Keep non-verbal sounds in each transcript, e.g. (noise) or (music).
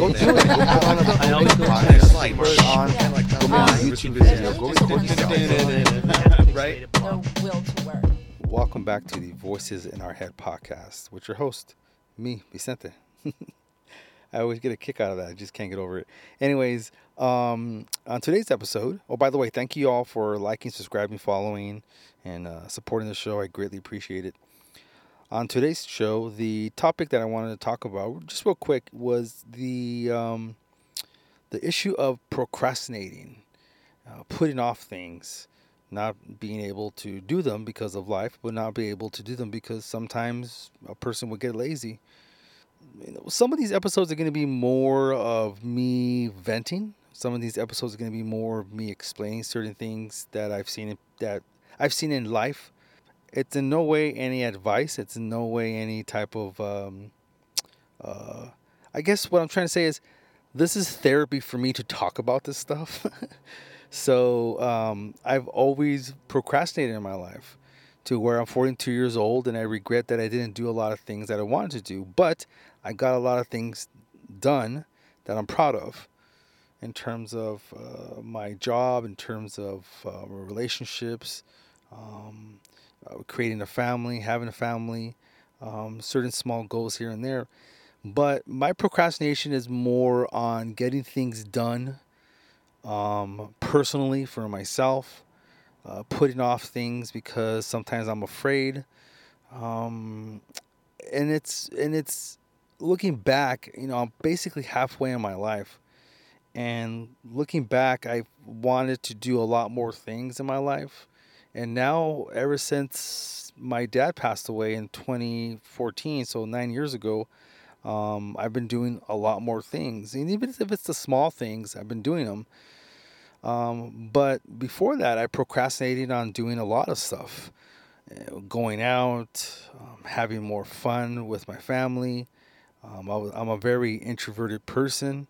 go do it. Go on a I always go on to a the site, like, on Yeah. go on YouTube video. Go record yourself. right? the will to work. Welcome back to the Voices in Our Head podcast with your host, me, Vicente. (laughs) I always get a kick out of that. I just can't get over it. Anyways, um, on today's episode, oh, by the way, thank you all for liking, subscribing, following, and uh, supporting the show. I greatly appreciate it. On today's show, the topic that I wanted to talk about, just real quick, was the um, the issue of procrastinating, uh, putting off things, not being able to do them because of life, but not be able to do them because sometimes a person would get lazy. Some of these episodes are going to be more of me venting. Some of these episodes are going to be more of me explaining certain things that I've seen that I've seen in life. It's in no way any advice. It's in no way any type of. Um, uh, I guess what I'm trying to say is, this is therapy for me to talk about this stuff. (laughs) so um, I've always procrastinated in my life to where I'm 42 years old and I regret that I didn't do a lot of things that I wanted to do. But I got a lot of things done that I'm proud of in terms of uh, my job, in terms of uh, relationships, um, uh, creating a family, having a family, um, certain small goals here and there. But my procrastination is more on getting things done um, personally for myself, uh, putting off things because sometimes I'm afraid. Um, and it's and it's looking back, you know, I'm basically halfway in my life. And looking back, I wanted to do a lot more things in my life. And now, ever since my dad passed away in 2014, so nine years ago, um, I've been doing a lot more things. And even if it's the small things, I've been doing them. Um, but before that, I procrastinated on doing a lot of stuff uh, going out, um, having more fun with my family. Um, I I'm a very introverted person,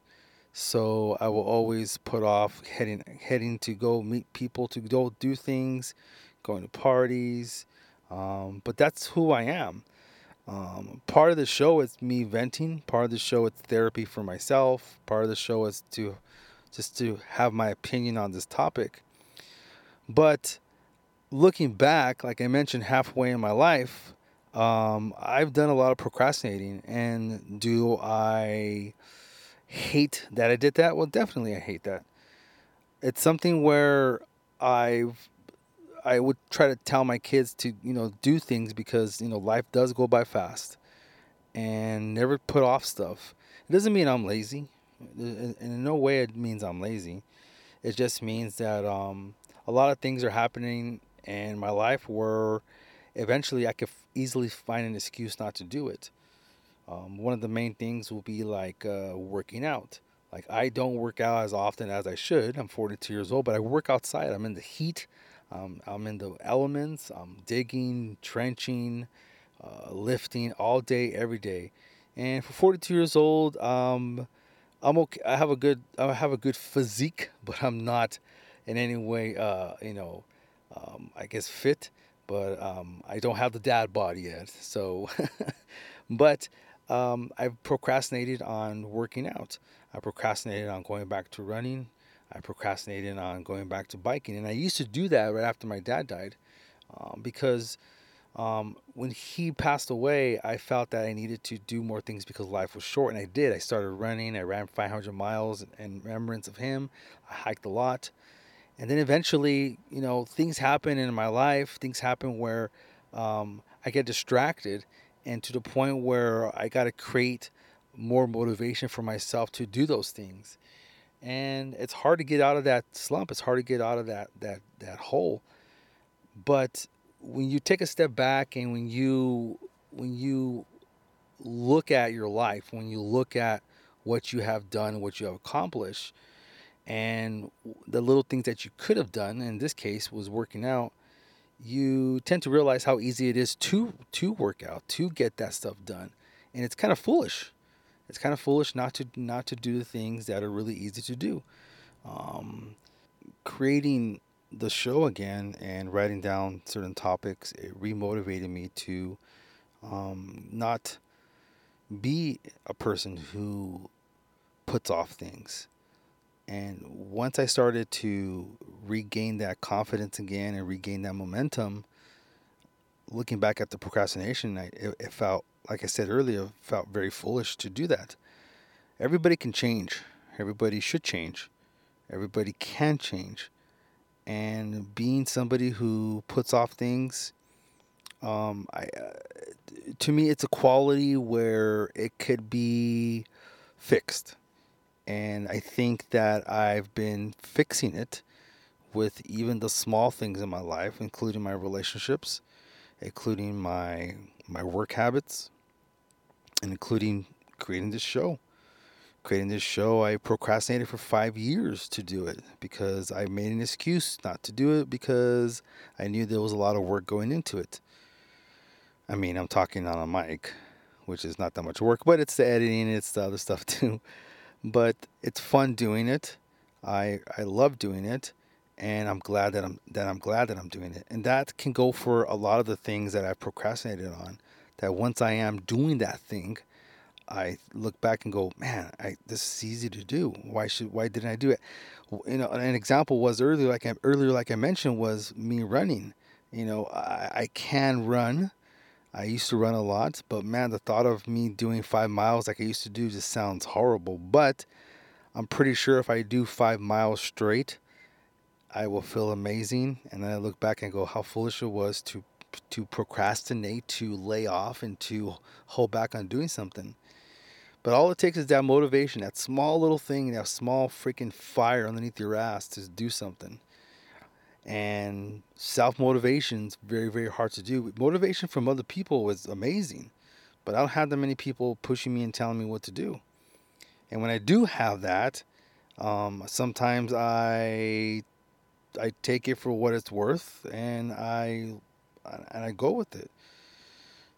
so I will always put off heading heading to go meet people, to go do things, going to parties. Um, but that's who I am. Um, part of the show is me venting. Part of the show is therapy for myself. Part of the show is to just to have my opinion on this topic. But looking back, like I mentioned, halfway in my life, um, I've done a lot of procrastinating. And do I hate that I did that? Well, definitely I hate that. It's something where I've I would try to tell my kids to you know do things because you know life does go by fast, and never put off stuff. It doesn't mean I'm lazy. In in no way it means I'm lazy. It just means that um, a lot of things are happening in my life where eventually I could easily find an excuse not to do it. Um, one of the main things will be like uh, working out. Like I don't work out as often as I should. I'm 42 years old, but I work outside. I'm in the heat. Um, I'm in the elements. I'm digging, trenching, uh, lifting all day, every day. And for 42 years old, um, I'm okay. I have a good, I have a good physique, (laughs) but I'm not in any way, uh, you know, um, I guess fit. But um, I don't have the dad body yet. So, (laughs) but um, I've procrastinated on working out. I procrastinated on going back to running. I procrastinated on going back to biking, and I used to do that right after my dad died, um, because um, when he passed away, I felt that I needed to do more things because life was short, and I did. I started running. I ran 500 miles in remembrance of him. I hiked a lot, and then eventually, you know, things happen in my life. Things happen where um, I get distracted, and to the point where I got to create more motivation for myself to do those things and it's hard to get out of that slump. It's hard to get out of that that that hole. But when you take a step back and when you when you look at your life, when you look at what you have done, what you have accomplished, and the little things that you could have done, in this case was working out, you tend to realize how easy it is to to work out, to get that stuff done. And it's kind of foolish it's kind of foolish not to not to do the things that are really easy to do. Um, creating the show again and writing down certain topics it remotivated me to um, not be a person who puts off things. And once I started to regain that confidence again and regain that momentum, looking back at the procrastination, I, it, it felt, like I said earlier, felt very foolish to do that. Everybody can change. Everybody should change. Everybody can change. And being somebody who puts off things, um, I, uh, to me, it's a quality where it could be fixed. And I think that I've been fixing it with even the small things in my life, including my relationships, including my my work habits, and including creating this show. Creating this show, I procrastinated for five years to do it because I made an excuse not to do it because I knew there was a lot of work going into it. I mean, I'm talking on a mic, which is not that much work, but it's the editing, it's the other stuff (laughs) too. But it's fun doing it. I I love doing it, and I'm glad that I'm that I'm glad that I'm doing it. And that can go for a lot of the things that I procrastinated on. That once I am doing that thing, I look back and go, man, I, this is easy to do. Why should why didn't I do it? You know, an example was earlier, like I, earlier, like I mentioned, was me running. You know, I, I can run. I used to run a lot, but man, the thought of me doing five miles like I used to do just sounds horrible. But I'm pretty sure if I do five miles straight, I will feel amazing. And then I look back and go, how foolish it was to to procrastinate, to lay off, and to hold back on doing something. But all it takes is that motivation, that small little thing, that small freaking fire underneath your ass to do something. And self motivation is very, very hard to do. Motivation from other people is amazing, but I don't have that many people pushing me and telling me what to do. And when I do have that, um, sometimes I I take it for what it's worth, and I and I go with it.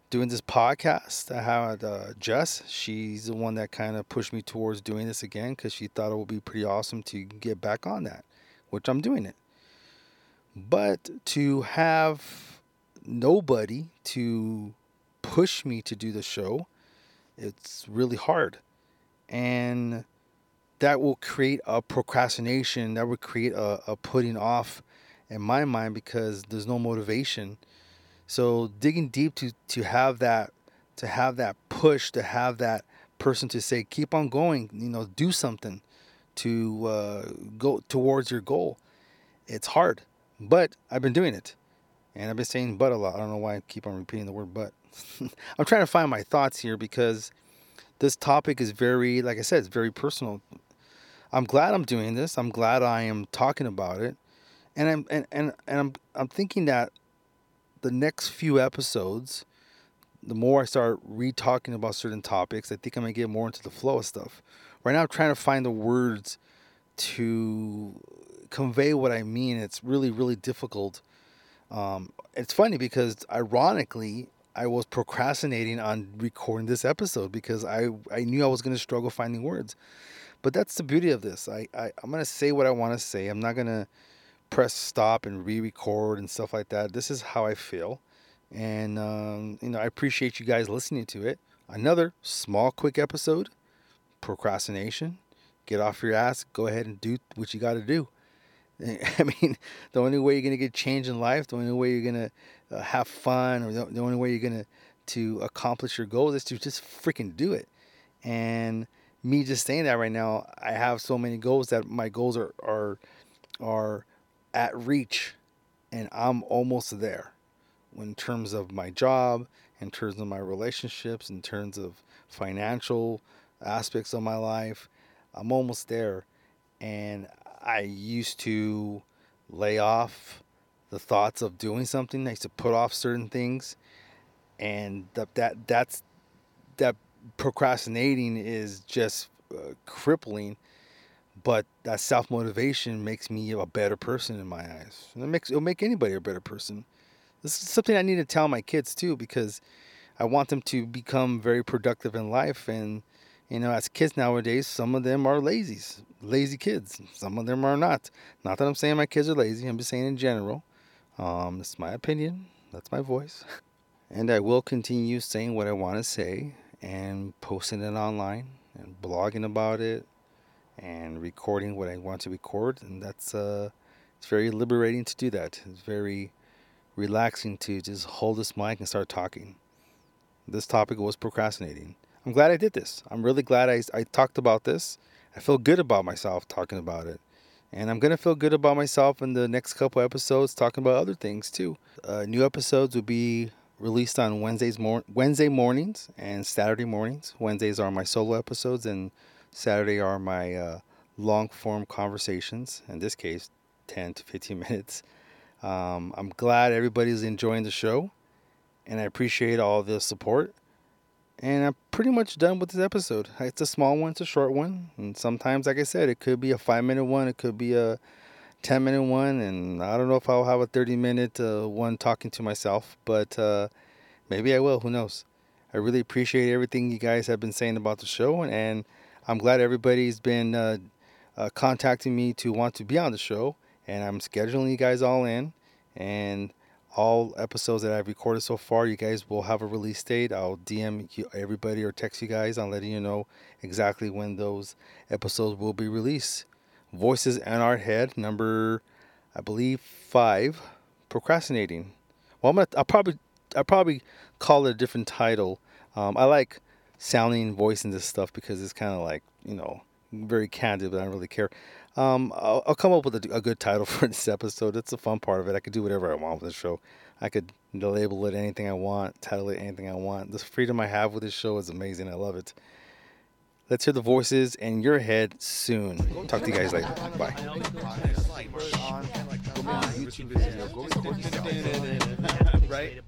Doing this podcast, I had uh, Jess. She's the one that kind of pushed me towards doing this again because she thought it would be pretty awesome to get back on that, which I'm doing it. But to have nobody to push me to do the show, it's really hard. And that will create a procrastination, that would create a, a putting off in my mind because there's no motivation. So digging deep to to have that to have that push, to have that person to say, keep on going, you know, do something to uh, go towards your goal. It's hard. But I've been doing it. And I've been saying but a lot. I don't know why I keep on repeating the word but. (laughs) I'm trying to find my thoughts here because this topic is very, like I said, it's very personal. I'm glad I'm doing this. I'm glad I am talking about it. And I'm and, and, and I'm I'm thinking that the next few episodes, the more I start re-talking about certain topics, I think I'm gonna get more into the flow of stuff. Right now I'm trying to find the words to convey what I mean. It's really, really difficult. Um, it's funny because ironically, I was procrastinating on recording this episode because I, I knew I was going to struggle finding words. But that's the beauty of this. I, I, I'm going to say what I want to say. I'm not going to press stop and re record and stuff like that. This is how I feel. And, um, you know, I appreciate you guys listening to it. Another small, quick episode procrastination. Get off your ass. Go ahead and do what you got to do. (laughs) I mean, the only way you're gonna get change in life, the only way you're gonna uh, have fun, or the, the only way you're gonna to accomplish your goals is to just freaking do it. And me just saying that right now, I have so many goals that my goals are are are at reach, and I'm almost there. In terms of my job, in terms of my relationships, in terms of financial aspects of my life, I'm almost there, and I used to lay off the thoughts of doing something. I used to put off certain things, and that that that's that procrastinating is just uh, crippling. But that self motivation makes me a better person in my eyes. And it makes it'll make anybody a better person. This is something I need to tell my kids too because I want them to become very productive in life. And you know, as kids nowadays, some of them are lazy lazy kids. Some of them are not. Not that I'm saying my kids are lazy. I'm just saying in general. Um, it's my opinion. That's my voice. (laughs) And I will continue saying what I want to say and posting it online and blogging about it and recording what I want to record, and that's uh, it's very liberating to do that. It's very relaxing to just hold this mic and start talking. This topic was procrastinating. I'm glad I did this. I'm really glad I, I talked about this. I feel good about myself talking about it. And I'm going to feel good about myself in the next couple episodes talking about other things too. Uh, new episodes will be released on Wednesdays mor- Wednesday mornings and Saturday mornings. Wednesdays are my solo episodes and Saturday are my uh, long form conversations. In this case, 10 to 15 (laughs) minutes. Um, I'm glad everybody's enjoying the show and I appreciate all the support. And I'm pretty much done with this episode. It's a small one, it's a short one. And sometimes, like I said, it could be a five minute one, it could be a 10 minute one. And I don't know if I'll have a 30 minute uh, one talking to myself, but uh, maybe I will. Who knows? I really appreciate everything you guys have been saying about the show. And I'm glad everybody's been uh, uh contacting me to want to be on the show. And I'm scheduling you guys all in. And all episodes that I've recorded so far, you guys will have a release date. I'll DM you, everybody or text you guys on letting you know exactly when those episodes will be released. Voices in Our Head, number, I believe, five, procrastinating. Well, I'm gonna, I'll probably, I'll probably call it a different title. Um, I like sounding voice and this stuff because it's kind of like, you know, very candid, but I don't really care. Um, I'll, I'll, come up with a, a, good title (laughs) for this episode. It's a fun part of it. I could do whatever I want with this show. I could label it anything I want, title it anything I want. The freedom I have with this show is amazing. I love it. Let's hear the voices in your head soon. Talk to you guys later. Bye. Right?